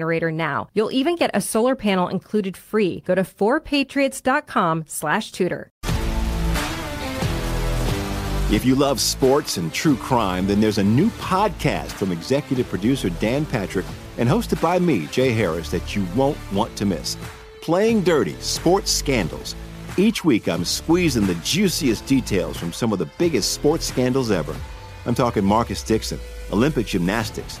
generator now. You'll even get a solar panel included free. Go to 4patriots.com slash Tudor. If you love sports and true crime, then there's a new podcast from executive producer Dan Patrick and hosted by me, Jay Harris, that you won't want to miss. Playing Dirty Sports Scandals. Each week, I'm squeezing the juiciest details from some of the biggest sports scandals ever. I'm talking Marcus Dixon, Olympic gymnastics,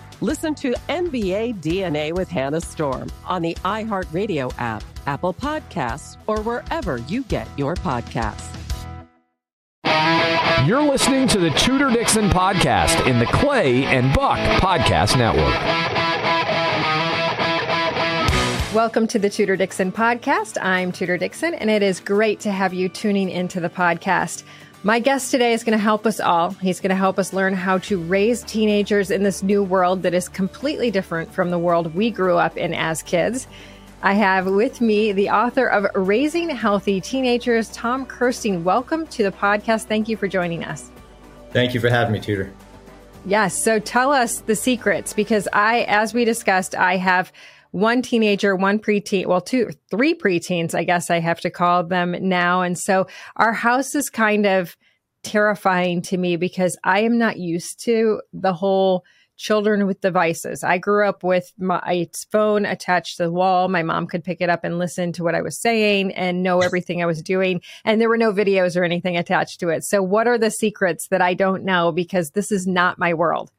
Listen to NBA DNA with Hannah Storm on the iHeartRadio app, Apple Podcasts, or wherever you get your podcasts. You're listening to the Tudor Dixon podcast in the Clay and Buck Podcast Network. Welcome to the Tudor Dixon podcast. I'm Tudor Dixon, and it is great to have you tuning into the podcast. My guest today is going to help us all. He's going to help us learn how to raise teenagers in this new world that is completely different from the world we grew up in as kids. I have with me the author of Raising Healthy Teenagers, Tom Kersting. Welcome to the podcast. Thank you for joining us. Thank you for having me, Tudor. Yes. So tell us the secrets because I, as we discussed, I have one teenager, one preteen, well, two, three preteens, I guess I have to call them now. And so our house is kind of terrifying to me because I am not used to the whole children with devices. I grew up with my phone attached to the wall. My mom could pick it up and listen to what I was saying and know everything I was doing. And there were no videos or anything attached to it. So what are the secrets that I don't know because this is not my world?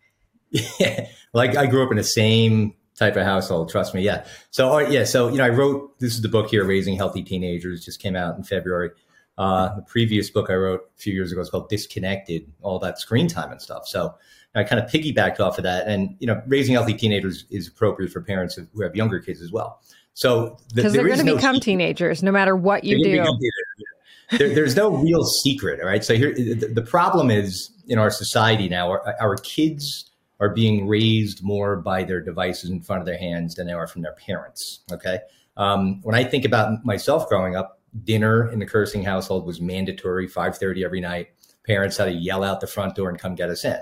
Yeah. Like I grew up in the same type of household. Trust me. Yeah. So, yeah. So, you know, I wrote, this is the book here, Raising Healthy Teenagers, just came out in February. Uh, the previous book I wrote a few years ago is called Disconnected, all that screen time and stuff. So I kind of piggybacked off of that. And, you know, raising healthy teenagers is appropriate for parents who have younger kids as well. So, because the, they're going to no become secret. teenagers no matter what you do. There, there's no real secret. All right. So here, the, the problem is in our society now, our, our kids are being raised more by their devices in front of their hands than they are from their parents. Okay. Um, when I think about myself growing up, dinner in the Kersting household was mandatory, 5:30 every night. Parents had to yell out the front door and come get us in.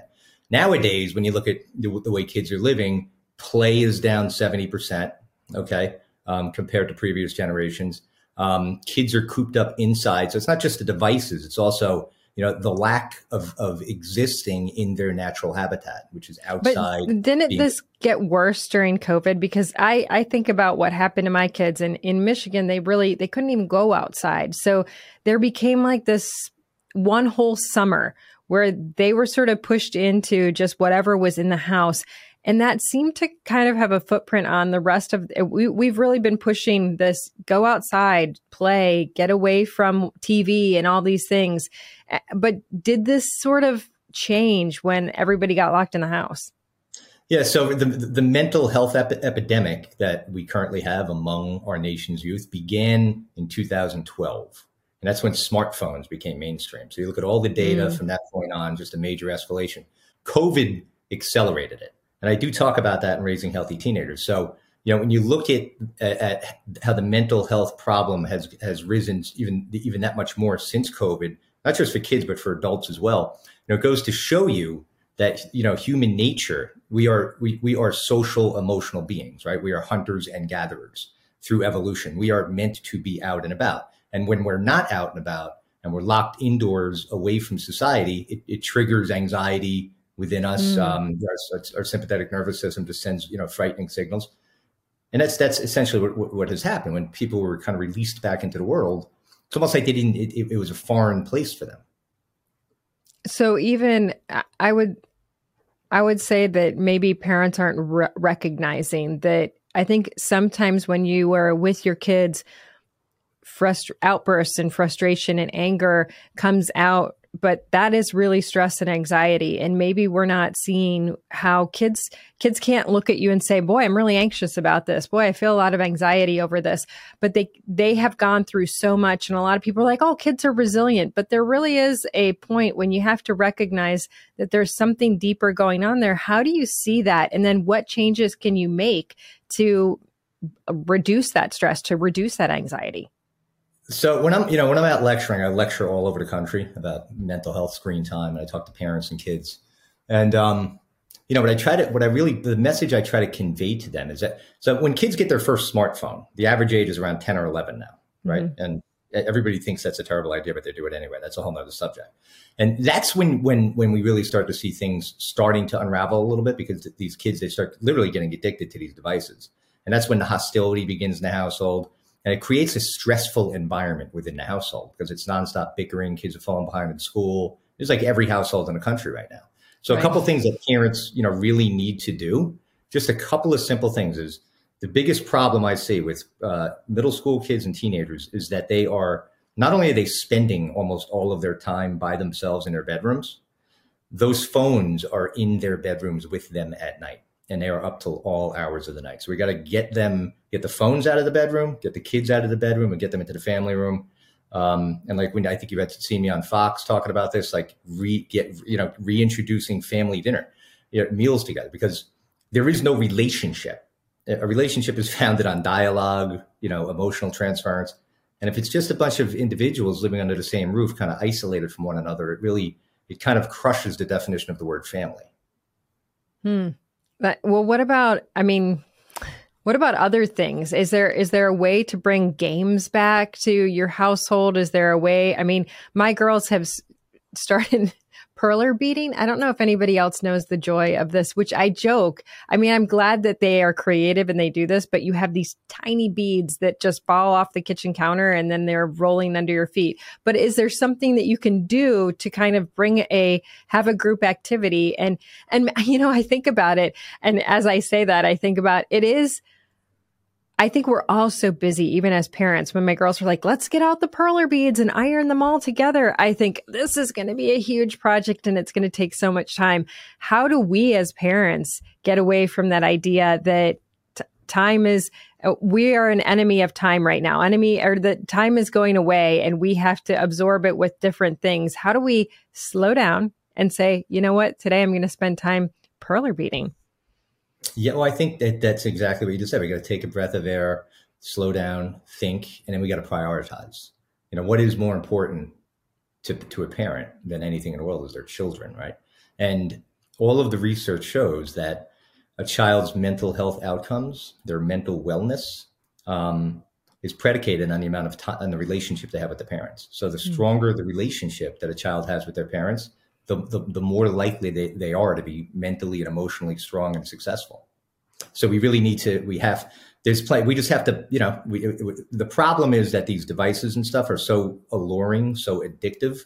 Nowadays, when you look at the, the way kids are living, play is down 70%, okay, um, compared to previous generations. Um, kids are cooped up inside. So it's not just the devices, it's also you know the lack of of existing in their natural habitat which is outside but didn't being- this get worse during covid? Because i i think about what happened to my kids and in michigan they really they couldn't even go outside. So there became like this one whole summer where they were sort of pushed into just whatever was in the house and that seemed to kind of have a footprint on the rest of we, we've really been pushing this go outside play get away from tv and all these things. But did this sort of change when everybody got locked in the house? Yeah so the, the mental health epi- epidemic that we currently have among our nation's youth began in 2012 and that's when smartphones became mainstream. So you look at all the data mm. from that point on just a major escalation. Covid accelerated it and I do talk about that in raising healthy teenagers. So, you know, when you look at, at how the mental health problem has has risen even even that much more since COVID, not just for kids but for adults as well, you know, it goes to show you that you know human nature we are we, we are social emotional beings right we are hunters and gatherers through evolution. We are meant to be out and about. And when we're not out and about and we're locked indoors away from society, it, it triggers anxiety within us. Mm. Um, our, our, sympathetic nervous system just sends, you know, frightening signals. And that's, that's essentially what, what has happened when people were kind of released back into the world. It's almost like they didn't, it, it was a foreign place for them. So even I would, I would say that maybe parents aren't re- recognizing that I think sometimes when you are with your kids, frust- outbursts and frustration and anger comes out but that is really stress and anxiety and maybe we're not seeing how kids kids can't look at you and say boy i'm really anxious about this. Boy i feel a lot of anxiety over this. But they they have gone through so much and a lot of people are like oh kids are resilient. But there really is a point when you have to recognize that there's something deeper going on there. How do you see that? And then what changes can you make to uh, reduce that stress to reduce that anxiety so when I'm, you know, when I'm out lecturing, I lecture all over the country about mental health screen time, and I talk to parents and kids. And um, you know, what I try to, what I really, the message I try to convey to them is that, so when kids get their first smartphone, the average age is around ten or eleven now, right? Mm-hmm. And everybody thinks that's a terrible idea, but they do it anyway. That's a whole nother subject. And that's when, when, when we really start to see things starting to unravel a little bit because these kids, they start literally getting addicted to these devices. And that's when the hostility begins in the household and it creates a stressful environment within the household because it's nonstop bickering. Kids are falling behind in school. It's like every household in the country right now. So right. a couple things that parents, you know, really need to do. Just a couple of simple things is the biggest problem I see with uh, middle school kids and teenagers is that they are not only are they spending almost all of their time by themselves in their bedrooms, those phones are in their bedrooms with them at night and they are up till all hours of the night. So we got to get them, get the phones out of the bedroom, get the kids out of the bedroom, and get them into the family room. Um, and like when I think you had seen me on Fox talking about this, like re get you know reintroducing family dinner, you know, meals together because there is no relationship. A relationship is founded on dialogue, you know, emotional transference. And if it's just a bunch of individuals living under the same roof, kind of isolated from one another, it really it kind of crushes the definition of the word family. Hmm. But, well, what about? I mean, what about other things? Is there is there a way to bring games back to your household? Is there a way? I mean, my girls have started perler beading. I don't know if anybody else knows the joy of this, which I joke. I mean, I'm glad that they are creative and they do this, but you have these tiny beads that just fall off the kitchen counter and then they're rolling under your feet. But is there something that you can do to kind of bring a have a group activity and and you know, I think about it and as I say that, I think about it is I think we're all so busy, even as parents. When my girls were like, let's get out the perler beads and iron them all together, I think this is going to be a huge project and it's going to take so much time. How do we as parents get away from that idea that t- time is, uh, we are an enemy of time right now? Enemy or the time is going away and we have to absorb it with different things. How do we slow down and say, you know what, today I'm going to spend time perler beading? Yeah, well, I think that that's exactly what you just said. We got to take a breath of air, slow down, think, and then we got to prioritize. You know, what is more important to to a parent than anything in the world is their children, right? And all of the research shows that a child's mental health outcomes, their mental wellness, um, is predicated on the amount of time and the relationship they have with the parents. So the hmm. stronger the relationship that a child has with their parents, the, the, the more likely they, they are to be mentally and emotionally strong and successful. So we really need to, we have, there's play, we just have to, you know, we, the problem is that these devices and stuff are so alluring, so addictive,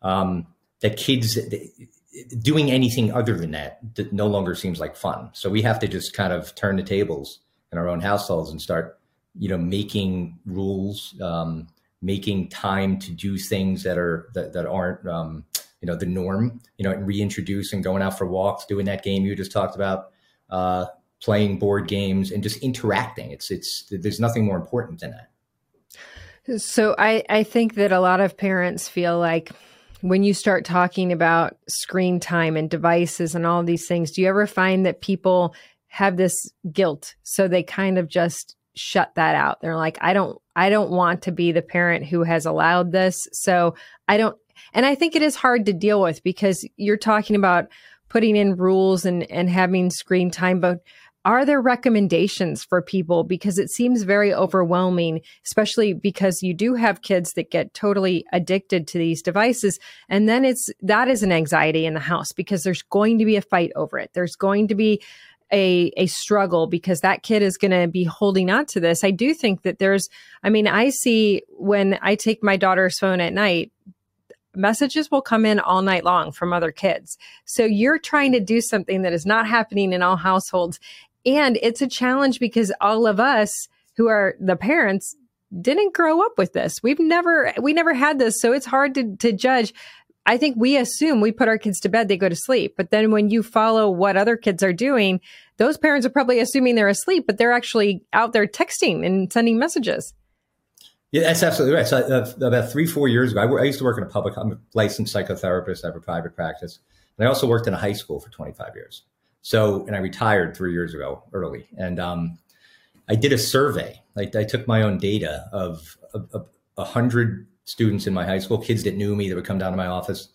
um, that kids doing anything other than that no longer seems like fun. So we have to just kind of turn the tables in our own households and start, you know, making rules, um, making time to do things that are, that, that aren't, um, you know the norm you know reintroducing going out for walks doing that game you just talked about uh, playing board games and just interacting. It's it's there's nothing more important than that. So i i think that a lot of parents feel like when you start talking about screen time and devices and all these things do you ever find that people have this guilt? So they kind of just shut that out. They're like i don't i don't want to be the parent who has allowed this so i don't and I think it is hard to deal with because you're talking about putting in rules and, and having screen time, but are there recommendations for people? Because it seems very overwhelming especially because you do have kids that get totally addicted to these devices. And then it's that is an anxiety in the house because there's going to be a fight over it. There's going to be a a struggle because that kid is going to be holding on to this. I do think that there's i mean i see when i take my daughter's phone at night messages will come in all night long from other kids. So you're trying to do something that is not happening in all households. And it's a challenge because all of us who are the parents didn't grow up with this. We've never, we never had this. So it's hard to, to judge. I think we assume we put our kids to bed, they go to sleep. But then when you follow what other kids are doing, those parents are probably assuming they're asleep, but they're actually out there texting and sending messages. Yeah, that's absolutely right. So uh, about three, four years ago, I, I, used to work in a public, I'm a licensed psychotherapist. I have a private practice. And I also worked in a high school for 25 years. So, and I retired three years ago early. And um, I did a survey. I, I took my own data of a hundred students in my high school, kids that knew me that would come down to my office.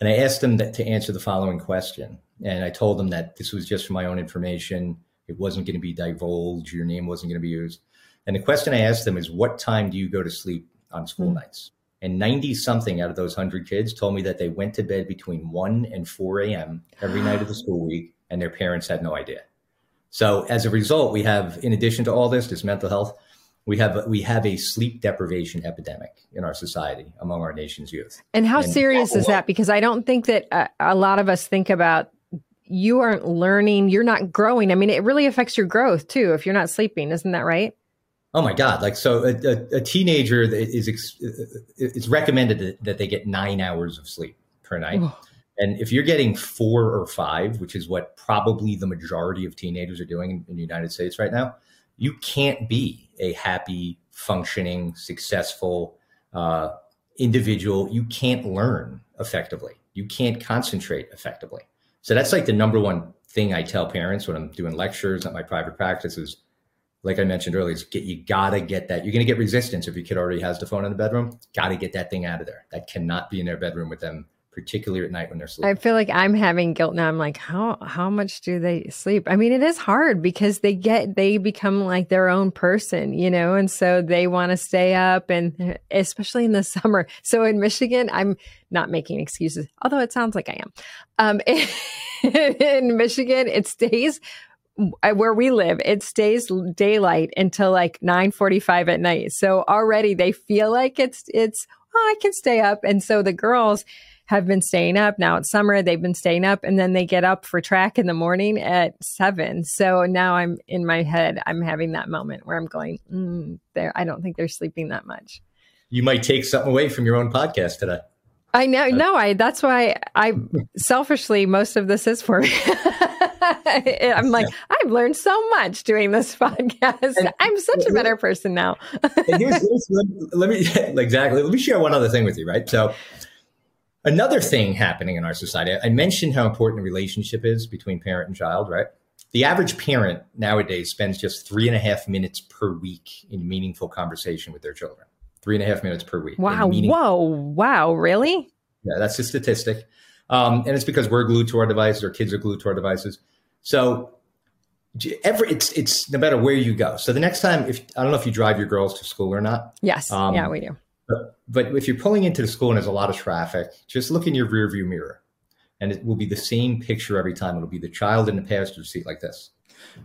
And I asked them that, to answer the following question. And I told them that this was just for my own information. It wasn't going to be divulged. Your name wasn't going to be used. And the question I asked them is, what time do you go to sleep on school mm-hmm. nights? And 90 something out of those 100 kids told me that they went to bed between 1 and 4 a.m. every night of the school week and their parents had no idea. So as a result, we have, in addition to all this, this mental health, we have we have a sleep deprivation epidemic in our society among our nation's youth. And how and serious is that? Because I don't think that a, a lot of us think about you aren't learning, you're not growing. I mean, it really affects your growth too if you're not sleeping. Isn't that right? Oh my God! Like so, a, a, a teenager is it's recommended that they get nine hours of sleep per night. Oh. And if you're getting four or five, which is what probably the majority of teenagers are doing in, in the United States right now, you can't be a happy, functioning, successful uh, individual. You can't learn effectively. You can't concentrate effectively. So that's like the number one thing I tell parents when I'm doing lectures at my private practices. Like I mentioned earlier, is get you gotta get that. You're gonna get resistance if your kid already has the phone in the bedroom. Gotta get that thing out of there. That cannot be in their bedroom with them particularly at night when they're sleeping. I feel like I'm having guilt now. I'm like, how how much do they sleep? I mean, it is hard because they get they become like their own person, you know, and so they want to stay up and especially in the summer. So in Michigan, I'm not making excuses, although it sounds like I am. Um, in Michigan, it stays where we live, it stays daylight until like 9:45 at night. So already they feel like it's it's oh, I can stay up. And so the girls have been staying up. Now it's summer, they've been staying up and then they get up for track in the morning at seven. So now I'm in my head, I'm having that moment where I'm going, mm, there, I don't think they're sleeping that much. You might take something away from your own podcast today. I know, no, I, that's why I selfishly, most of this is for me. I'm like, yeah. I've learned so much doing this podcast. And, I'm such a better person now. here's, here's, let me exactly. Let me share one other thing with you, right? So, Another thing happening in our society, I mentioned how important the relationship is between parent and child, right? The average parent nowadays spends just three and a half minutes per week in meaningful conversation with their children. Three and a half minutes per week. Wow. Whoa. Wow. Really? Yeah, that's a statistic. Um, and it's because we're glued to our devices, or kids are glued to our devices. So every it's it's no matter where you go. So the next time, if I don't know if you drive your girls to school or not. Yes. Um, yeah, we do. But, but if you're pulling into the school and there's a lot of traffic, just look in your rear view mirror and it will be the same picture every time. It'll be the child in the passenger seat like this.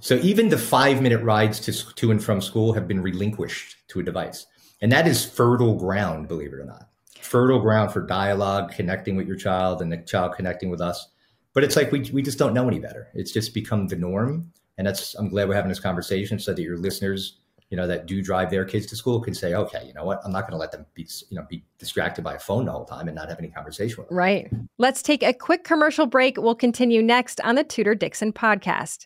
So even the five minute rides to, to and from school have been relinquished to a device. And that is fertile ground, believe it or not. Fertile ground for dialogue, connecting with your child and the child connecting with us. But it's like we, we just don't know any better. It's just become the norm. And that's, I'm glad we're having this conversation so that your listeners you know, that do drive their kids to school can say, okay, you know what, I'm not going to let them be, you know, be distracted by a phone the whole time and not have any conversation with them. Right. Let's take a quick commercial break. We'll continue next on the Tudor Dixon podcast.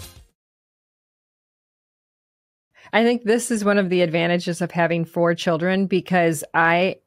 I think this is one of the advantages of having four children because I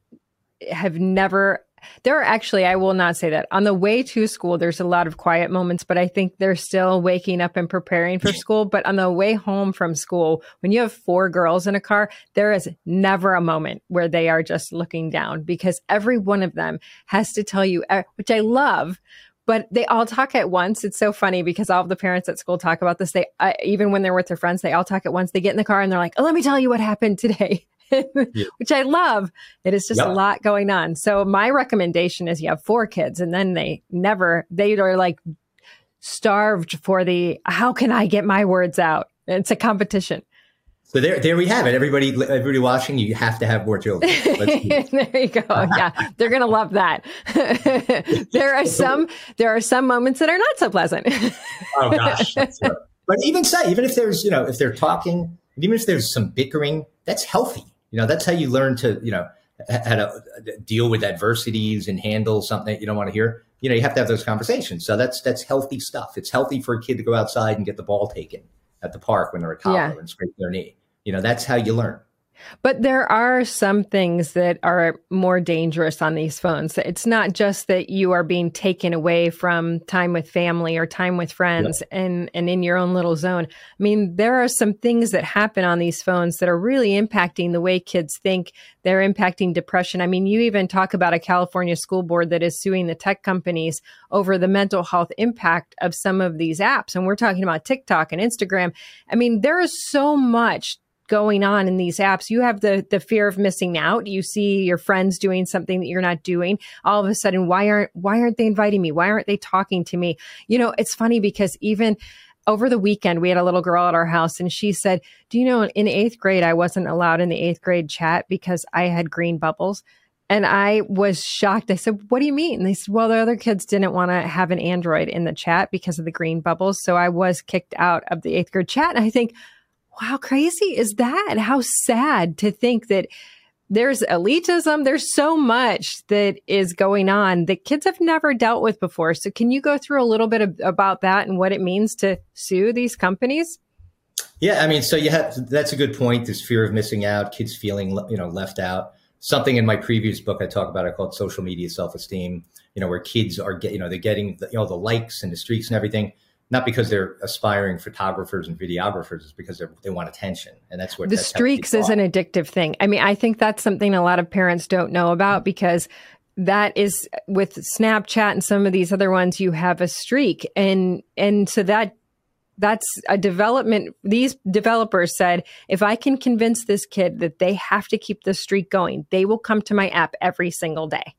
have never there are actually i will not say that. On the way to school there's a lot of quiet moments but i think they're still waking up and preparing for school. But on the way home from school when you have four girls in a car there is never a moment where they are just looking down because every one of them has to tell you uh, which i love but they all talk at once. It's so funny because all the parents at school talk about this. They, uh, even when they're with their friends, they all talk at once. They get in the car and they're like, oh, let me tell you what happened today. yeah. Which I love. It is just yep. a lot going on. So my recommendation is you have four kids and then they never, they are like starved for the, how can I get my words out? It's a competition. So there, there we have it. Everybody, everybody watching, you have to have more children. there you go. Yeah, they're gonna love that. there are some, there are some moments that are not so pleasant. oh gosh, but even say, even if there's, you know, if they're talking, even if there's some bickering, that's healthy. You know, that's how you learn to, you know, how to uh, deal with adversities and handle something that you don't want to hear. You know, you have to have those conversations. So that's that's healthy stuff. It's healthy for a kid to go outside and get the ball taken at the park when they're a toddler yeah. and scrape their knee. You know, that's how you learn. But there are some things that are more dangerous on these phones. It's not just that you are being taken away from time with family or time with friends and, and in your own little zone. I mean, there are some things that happen on these phones that are really impacting the way kids think. They're impacting depression. I mean, you even talk about a California school board that is suing the tech companies over the mental health impact of some of these apps. And we're talking about TikTok and Instagram. I mean, there is so much going on in these apps you have the the fear of missing out you see your friends doing something that you're not doing all of a sudden why aren't why aren't they inviting me why aren't they talking to me you know it's funny because even over the weekend we had a little girl at our house and she said do you know in eighth grade i wasn't allowed in the eighth grade chat because i had green bubbles and I was shocked. I said, What do you mean? And they said, Well, the other kids didn't want to have an Android in the chat because of the green bubbles. So I was kicked out of the eighth grade chat. And I think, how crazy is that? How sad to think that there's elitism. There's so much that is going on that kids have never dealt with before. So, can you go through a little bit of, about that and what it means to sue these companies? Yeah, I mean, so you have that's a good point. This fear of missing out, kids feeling you know left out. Something in my previous book I talk about. I call it social media self esteem. You know, where kids are get you know they're getting the, you know the likes and the streaks and everything not because they're aspiring photographers and videographers, it's because they want attention, and that's what the that's streaks is an addictive thing. I mean, I think that's something a lot of parents don't know about because that is with Snapchat and some of these other ones, you have a streak, and and so that that's a development. These developers said, if I can convince this kid that they have to keep the streak going, they will come to my app every single day.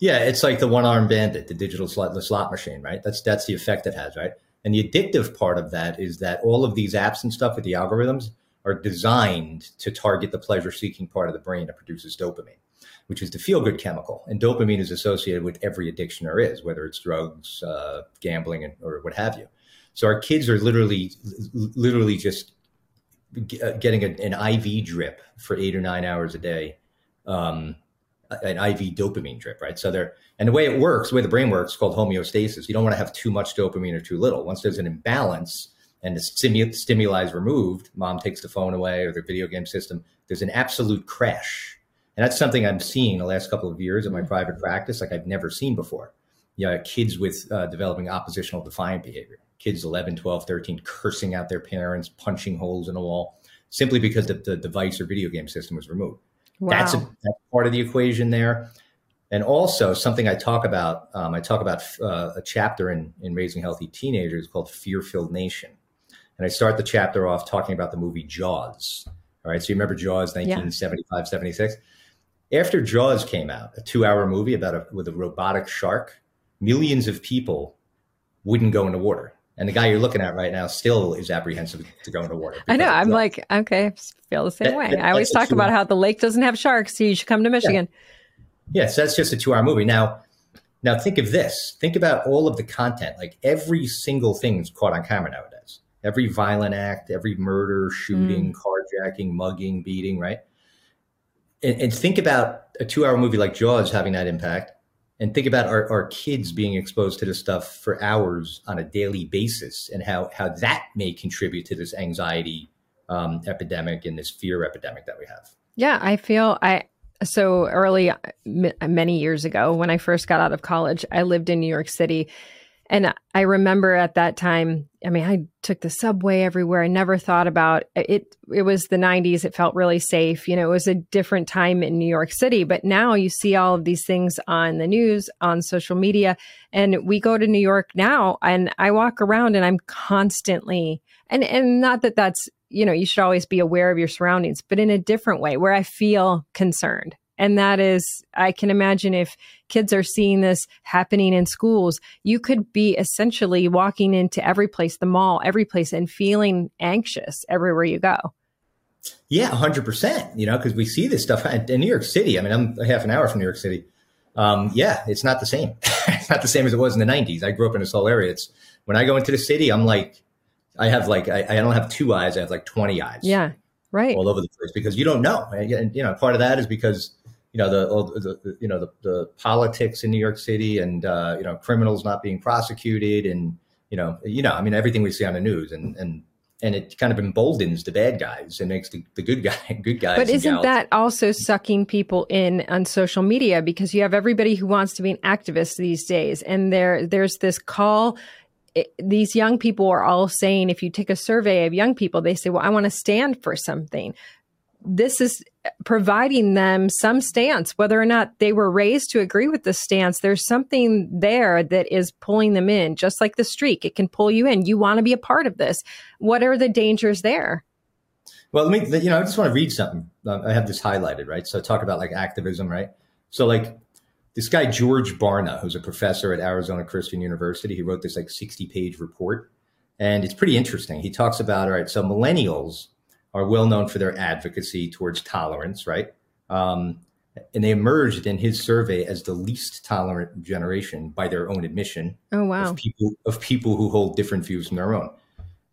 Yeah, it's like the one armed bandit, the digital slot, the slot machine, right? That's that's the effect it has, right? And the addictive part of that is that all of these apps and stuff with the algorithms are designed to target the pleasure seeking part of the brain that produces dopamine, which is the feel good chemical. And dopamine is associated with every addiction there is, whether it's drugs, uh, gambling, or what have you. So our kids are literally, literally just uh, getting a, an IV drip for eight or nine hours a day, um, an IV dopamine drip, right? So they're, and the way it works, the way the brain works, called homeostasis. You don't want to have too much dopamine or too little. Once there's an imbalance, and the stimu- stimuli is removed, mom takes the phone away or the video game system, there's an absolute crash. And that's something I'm seeing the last couple of years in my private practice, like I've never seen before. You know, kids with uh, developing oppositional defiant behavior, kids 11, 12, 13, cursing out their parents, punching holes in a wall, simply because the, the device or video game system was removed. Wow. That's, a, that's part of the equation there. And also something I talk about, um, I talk about uh, a chapter in, in Raising Healthy Teenagers called Fear Filled Nation and I start the chapter off talking about the movie Jaws. All right. So you remember Jaws, 1975, yeah. 76? After Jaws came out, a two hour movie about a, with a robotic shark, millions of people wouldn't go into water. And the guy you're looking at right now still is apprehensive to go into water. I know. I'm like, okay, I feel the same that, way. That, I always talk about how the lake doesn't have sharks, so you should come to Michigan. Yeah. Yes, yeah, so that's just a two hour movie. Now, now think of this. Think about all of the content. Like every single thing is caught on camera nowadays every violent act, every murder, shooting, mm. carjacking, mugging, beating, right? And, and, think about a two hour movie like Jaws having that impact. And think about our, our kids being exposed to this stuff for hours on a daily basis and how, how that may contribute to this anxiety um, epidemic and this fear epidemic that we have. Yeah, I feel I, so early, many years ago, when I first got out of college, I lived in New York City and I remember at that time, I mean, I took the subway everywhere. I never thought about it. It was the 90s. It felt really safe. You know, it was a different time in New York City. But now you see all of these things on the news, on social media. And we go to New York now and I walk around and I'm constantly, and, and not that that's, you know, you should always be aware of your surroundings, but in a different way where I feel concerned. And that is, I can imagine if kids are seeing this happening in schools, you could be essentially walking into every place, the mall, every place, and feeling anxious everywhere you go. Yeah, 100%. You know, because we see this stuff in New York City. I mean, I'm half an hour from New York City. Um, yeah, it's not the same. it's not the same as it was in the 90s. I grew up in this whole area. It's when I go into the city, I'm like, I have like, I, I don't have two eyes, I have like 20 eyes. Yeah, right. All over the place because you don't know. And, you know, part of that is because you know the, the you know the, the, politics in New York City and uh, you know criminals not being prosecuted and you know you know I mean everything we see on the news and and and it kind of emboldens the bad guys and makes the, the good guy good guys. But isn't that also sucking people in on social media because you have everybody who wants to be an activist these days and there there's this call it, these young people are all saying if you take a survey of young people they say well i want to stand for something this is providing them some stance, whether or not they were raised to agree with the stance. There's something there that is pulling them in, just like the streak. It can pull you in. You want to be a part of this. What are the dangers there? Well, let me, you know, I just want to read something. Um, I have this highlighted, right? So talk about like activism, right? So like this guy, George Barna, who's a professor at Arizona Christian University, he wrote this like 60 page report. And it's pretty interesting. He talks about, all right, so millennials are well known for their advocacy towards tolerance, right? Um, and they emerged in his survey as the least tolerant generation by their own admission. Oh wow! Of people of people who hold different views from their own,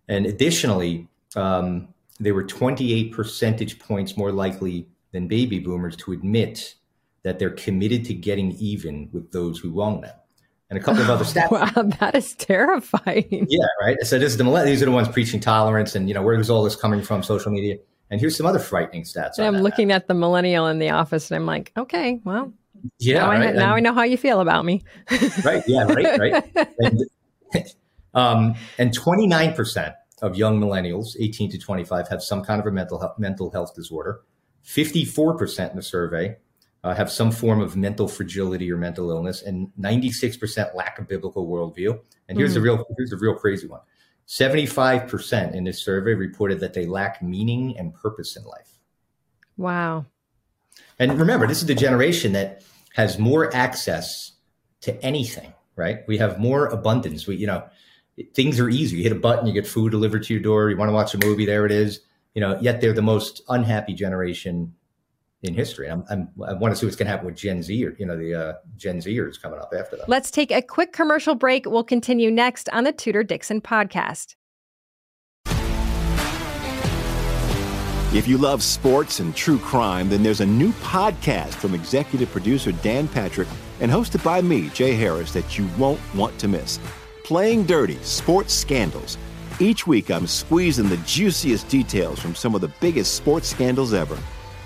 and additionally, um, they were 28 percentage points more likely than baby boomers to admit that they're committed to getting even with those who wrong them and a couple of other stats. wow, that is terrifying. Yeah, right. So this is the these are the ones preaching tolerance, and you know where is all this coming from? Social media. And here's some other frightening stats. I'm looking at the millennial in the office, and I'm like, okay, well, yeah, now, right? I, now I know how you feel about me. right. Yeah. Right. Right. and, um, and 29 percent of young millennials, 18 to 25, have some kind of a mental health, mental health disorder. 54 percent in the survey uh, have some form of mental fragility or mental illness, and 96% lack a biblical worldview. And here's mm. the real here's the real crazy one. 75% in this survey reported that they lack meaning and purpose in life. Wow. And remember, this is the generation that has more access to anything, right? We have more abundance. We, you know, things are easy. You hit a button, you get food delivered to your door. You want to watch a movie, there it is. You know, yet they're the most unhappy generation in history. I'm, I'm, i want to see what's going to happen with Gen Z or, you know, the uh, Gen Zers coming up after that. Let's take a quick commercial break. We'll continue next on the Tudor Dixon podcast. If you love sports and true crime, then there's a new podcast from executive producer Dan Patrick and hosted by me, Jay Harris, that you won't want to miss. Playing Dirty Sports Scandals. Each week, I'm squeezing the juiciest details from some of the biggest sports scandals ever.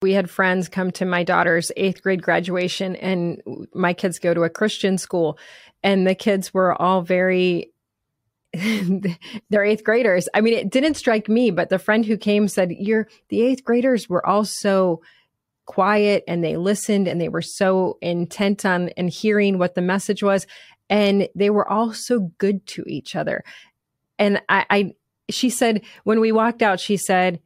We had friends come to my daughter's eighth grade graduation, and my kids go to a Christian school, and the kids were all very. they're eighth graders. I mean, it didn't strike me, but the friend who came said, "You're the eighth graders were all so quiet, and they listened, and they were so intent on and hearing what the message was, and they were all so good to each other." And I, I she said when we walked out, she said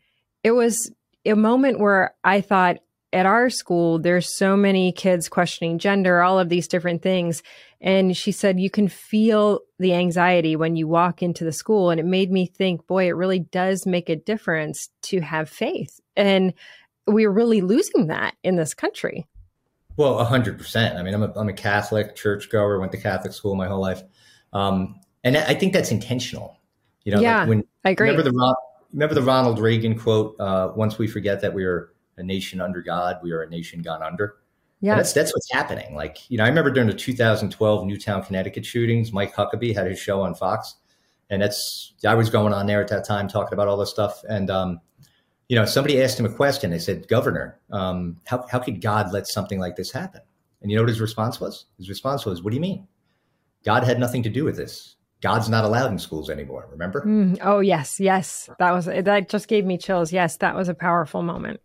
it was a moment where I thought at our school, there's so many kids questioning gender, all of these different things. And she said, you can feel the anxiety when you walk into the school. And it made me think, boy, it really does make a difference to have faith. And we're really losing that in this country. Well, a hundred percent. I mean, I'm a, I'm a Catholic churchgoer, went to Catholic school my whole life. Um, and I think that's intentional. You know, yeah, like when, I agree. Remember the, remember the Ronald Reagan quote? Uh, Once we forget that we are a nation under God, we are a nation gone under. Yeah, and that's that's what's happening. Like you know, I remember during the 2012 Newtown, Connecticut shootings, Mike Huckabee had his show on Fox, and that's I was going on there at that time talking about all this stuff. And um, you know, somebody asked him a question. They said, "Governor, um, how how could God let something like this happen?" And you know what his response was? His response was, "What do you mean? God had nothing to do with this." God's not allowed in schools anymore. Remember? Mm, oh yes, yes. That was that just gave me chills. Yes, that was a powerful moment.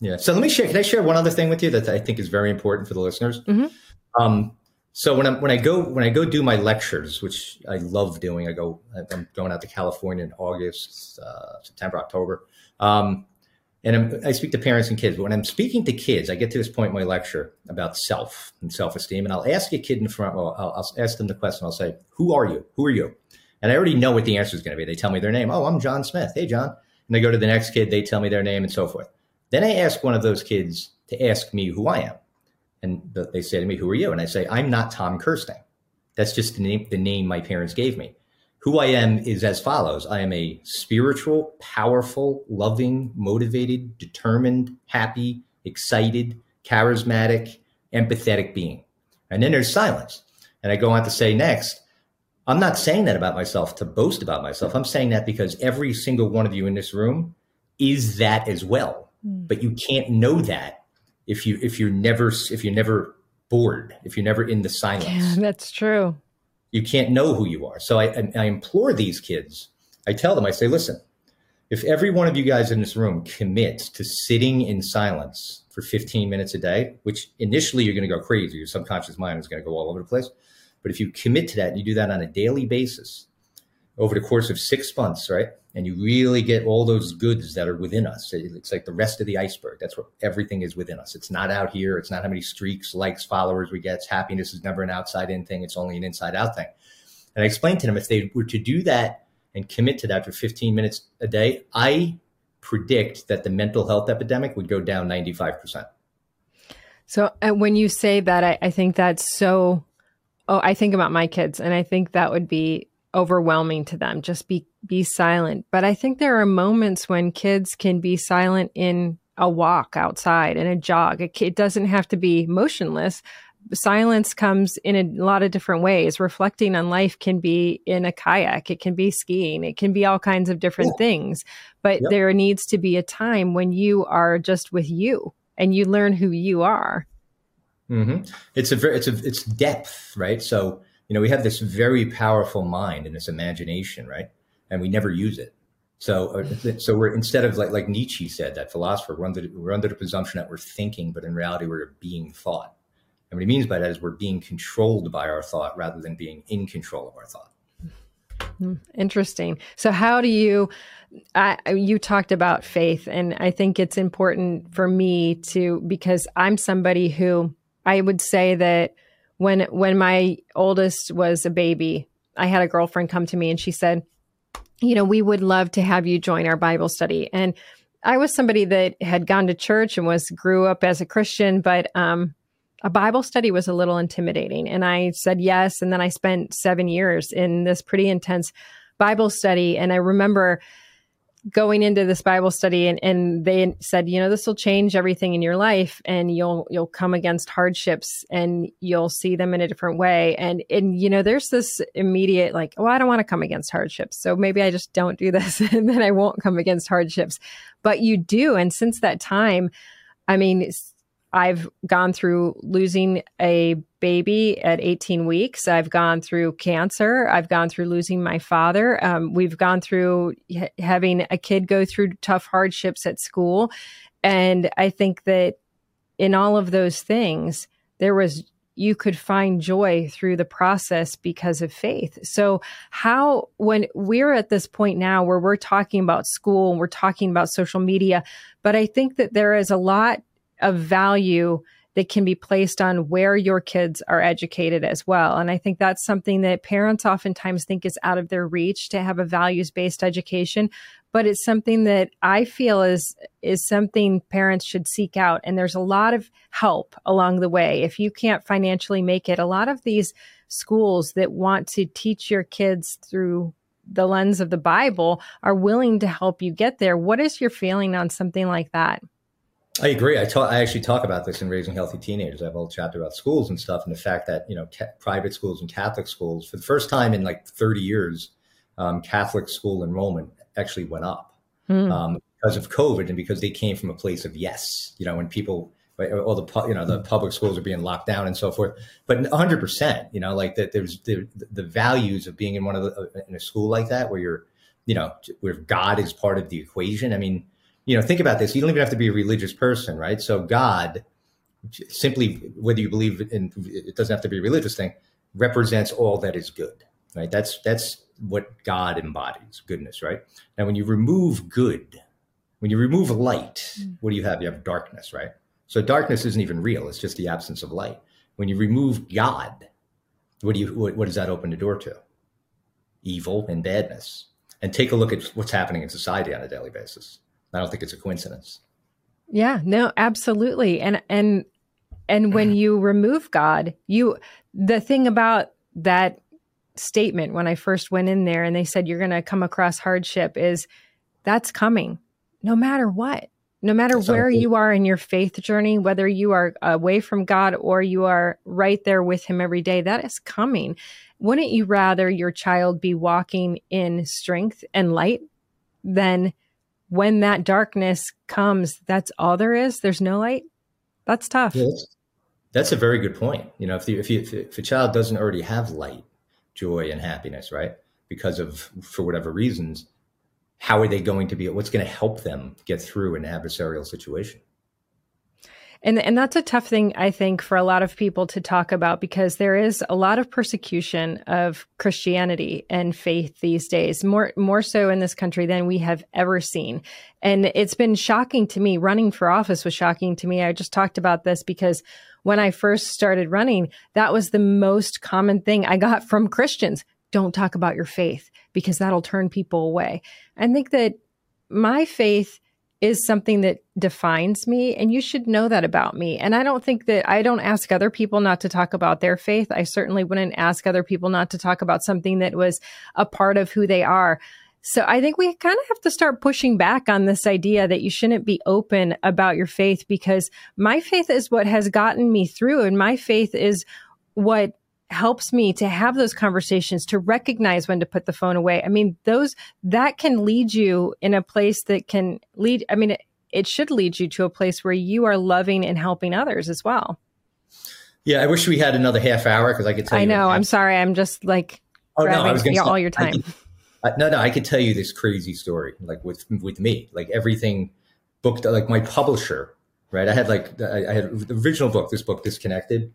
Yeah. So let me share. Can I share one other thing with you that I think is very important for the listeners? Mm-hmm. Um, so when I when I go when I go do my lectures, which I love doing, I go I'm going out to California in August, uh, September, October, um, and I'm, i speak to parents and kids. But when I'm speaking to kids, I get to this point in my lecture about self and self esteem, and I'll ask a kid in front. Well, I'll, I'll ask them the question. I'll say, "Who are you? Who are you?" And I already know what the answer is going to be. They tell me their name. Oh, I'm John Smith. Hey, John. And they go to the next kid. They tell me their name and so forth. Then I ask one of those kids to ask me who I am. And they say to me, Who are you? And I say, I'm not Tom Kersting. That's just the name, the name my parents gave me. Who I am is as follows I am a spiritual, powerful, loving, motivated, determined, happy, excited, charismatic, empathetic being. And then there's silence. And I go on to say next, I'm not saying that about myself to boast about myself. I'm saying that because every single one of you in this room is that as well. Mm. But you can't know that if you if you're never if you're never bored, if you're never in the silence. Yeah, that's true. You can't know who you are. So I, I, implore these kids. I tell them, I say, listen, if every one of you guys in this room commits to sitting in silence for 15 minutes a day, which initially you're going to go crazy, your subconscious mind is going to go all over the place. But if you commit to that and you do that on a daily basis over the course of six months, right? And you really get all those goods that are within us. It's like the rest of the iceberg. That's what everything is within us. It's not out here. It's not how many streaks, likes, followers we get. It's happiness is never an outside in thing. It's only an inside out thing. And I explained to them if they were to do that and commit to that for 15 minutes a day, I predict that the mental health epidemic would go down 95%. So when you say that, I, I think that's so oh, I think about my kids and I think that would be overwhelming to them. Just be be silent. But I think there are moments when kids can be silent in a walk outside and a jog. It, it doesn't have to be motionless. Silence comes in a lot of different ways. Reflecting on life can be in a kayak, it can be skiing, it can be all kinds of different yeah. things. But yep. there needs to be a time when you are just with you and you learn who you are. Mm-hmm. It's a very, it's a, it's depth, right? So, you know, we have this very powerful mind and this imagination, right? And we never use it. So, uh, so we're instead of like like Nietzsche said, that philosopher, we're under, we're under the presumption that we're thinking, but in reality, we're being thought. And what he means by that is we're being controlled by our thought rather than being in control of our thought. Hmm, interesting. So, how do you? I, you talked about faith, and I think it's important for me to because I'm somebody who I would say that when when my oldest was a baby, I had a girlfriend come to me and she said, "You know, we would love to have you join our Bible study." And I was somebody that had gone to church and was grew up as a Christian, but um, a Bible study was a little intimidating. And I said yes. And then I spent seven years in this pretty intense Bible study. And I remember going into this Bible study and, and they said, you know, this will change everything in your life and you'll you'll come against hardships and you'll see them in a different way. And and you know, there's this immediate like, oh, I don't want to come against hardships. So maybe I just don't do this and then I won't come against hardships. But you do. And since that time, I mean, I've gone through losing a baby at 18 weeks. I've gone through cancer. I've gone through losing my father. Um, we've gone through h- having a kid go through tough hardships at school. And I think that in all of those things, there was you could find joy through the process because of faith. So, how, when we're at this point now where we're talking about school and we're talking about social media, but I think that there is a lot of value that can be placed on where your kids are educated as well. And I think that's something that parents oftentimes think is out of their reach to have a values based education. But it's something that I feel is is something parents should seek out. And there's a lot of help along the way. If you can't financially make it, a lot of these schools that want to teach your kids through the lens of the Bible are willing to help you get there. What is your feeling on something like that? I agree. I talk. I actually talk about this in raising healthy teenagers. I have a whole chapter about schools and stuff, and the fact that you know ca- private schools and Catholic schools, for the first time in like 30 years, um, Catholic school enrollment actually went up hmm. um, because of COVID and because they came from a place of yes. You know, when people all the you know the public schools are being locked down and so forth, but 100 percent. You know, like that. There's the, the values of being in one of the in a school like that where you're, you know, where God is part of the equation. I mean you know, think about this. You don't even have to be a religious person, right? So God, simply whether you believe in, it doesn't have to be a religious thing, represents all that is good, right? That's that's what God embodies, goodness, right? Now, when you remove good, when you remove light, mm. what do you have? You have darkness, right? So darkness isn't even real; it's just the absence of light. When you remove God, what do you what, what does that open the door to? Evil and badness. And take a look at what's happening in society on a daily basis I don't think it's a coincidence. Yeah, no, absolutely. And and and when you remove God, you the thing about that statement when I first went in there and they said you're going to come across hardship is that's coming no matter what. no matter where you are in your faith journey, whether you are away from God or you are right there with Him every day, that is coming. Wouldn't you rather your child be walking in strength and light than when that darkness comes, that's all there is? There's no light? That's tough. That's, that's, a very good point. You know, if, the, if, you, if a child doesn't already have light, joy, and happiness, right? Because of, for whatever reasons, how are they going to be what's going to help them get through an adversarial situation and and that's a tough thing I think for a lot of people to talk about because there is a lot of persecution of Christianity and faith these days more more so in this country than we have ever seen. And it's been shocking to me. Running for office was shocking to me. I just talked about this because when I first started running that was the most common thing I got from Christians. Don't talk about your faith because that'll turn people away. I think that my faith is something that defines me and you should know that about me. And I don't think that I don't ask other people not to talk about their faith. I certainly wouldn't ask other people not to talk about something that was a part of who they are. So I think we kind of have to start pushing back on this idea that you shouldn't be open about your faith because my faith is what has gotten me through and my faith is what helps me to have those conversations to recognize when to put the phone away. I mean those that can lead you in a place that can lead i mean it, it should lead you to a place where you are loving and helping others as well. Yeah i wish we had another half hour because i could tell i know i'm sorry i'm just like oh no i was to all your time. could, uh, no no i could tell you this crazy story like with with me like everything booked like my publisher right? I had like i, I had the original book this book disconnected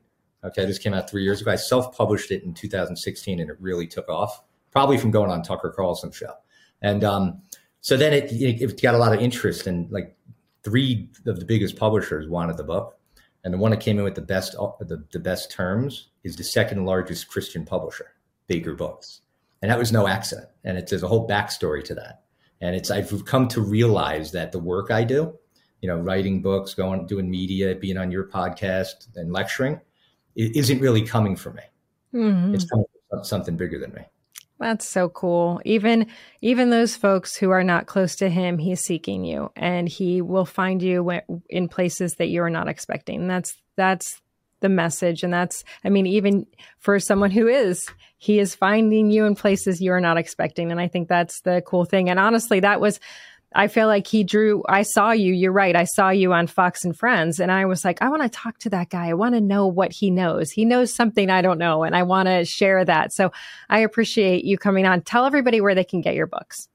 Okay, this came out three years ago. I self-published it in 2016, and it really took off, probably from going on Tucker Carlson show. And um, so then it, it got a lot of interest, and like three of the biggest publishers wanted the book, and the one that came in with the best the, the best terms is the second largest Christian publisher, Baker Books, and that was no accident. And it's there's a whole backstory to that. And it's I've come to realize that the work I do, you know, writing books, going doing media, being on your podcast, and lecturing it isn't really coming from me. Mm-hmm. It's coming from something bigger than me. That's so cool. Even even those folks who are not close to him, he's seeking you, and he will find you in places that you are not expecting. That's that's the message, and that's I mean, even for someone who is, he is finding you in places you are not expecting, and I think that's the cool thing. And honestly, that was I feel like he drew, I saw you, you're right. I saw you on Fox and Friends, and I was like, I want to talk to that guy. I want to know what he knows. He knows something I don't know, and I want to share that. So I appreciate you coming on. Tell everybody where they can get your books.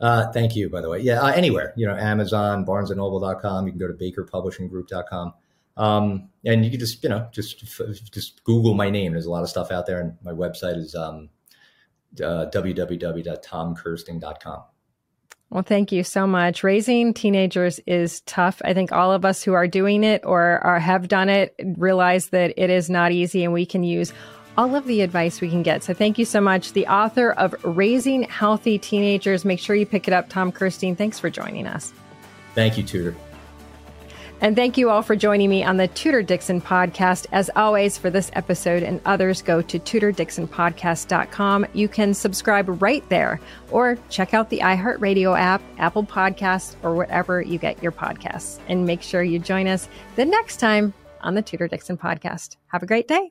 Uh, thank you, by the way. Yeah, uh, anywhere, you know, Amazon, barnesandnoble.com. You can go to bakerpublishinggroup.com. Um, and you can just, you know, just, just Google my name. There's a lot of stuff out there. And my website is um, uh, www.tomkersting.com. Well, thank you so much. Raising teenagers is tough. I think all of us who are doing it or are, have done it realize that it is not easy and we can use all of the advice we can get. So thank you so much. The author of Raising Healthy Teenagers. Make sure you pick it up, Tom Kersting. Thanks for joining us. Thank you, Tudor. And thank you all for joining me on the Tudor Dixon podcast. As always, for this episode and others, go to tudordixonpodcast.com. You can subscribe right there or check out the iHeartRadio app, Apple Podcasts, or wherever you get your podcasts. And make sure you join us the next time on the Tudor Dixon podcast. Have a great day.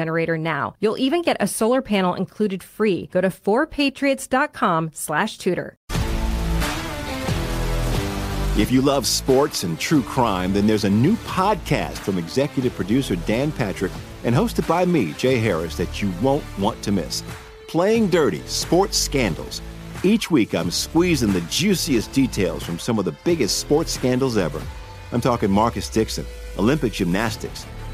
generator now. You'll even get a solar panel included free. Go to 4patriots.com slash Tudor. If you love sports and true crime, then there's a new podcast from executive producer Dan Patrick and hosted by me, Jay Harris, that you won't want to miss. Playing Dirty Sports Scandals. Each week, I'm squeezing the juiciest details from some of the biggest sports scandals ever. I'm talking Marcus Dixon, Olympic gymnastics,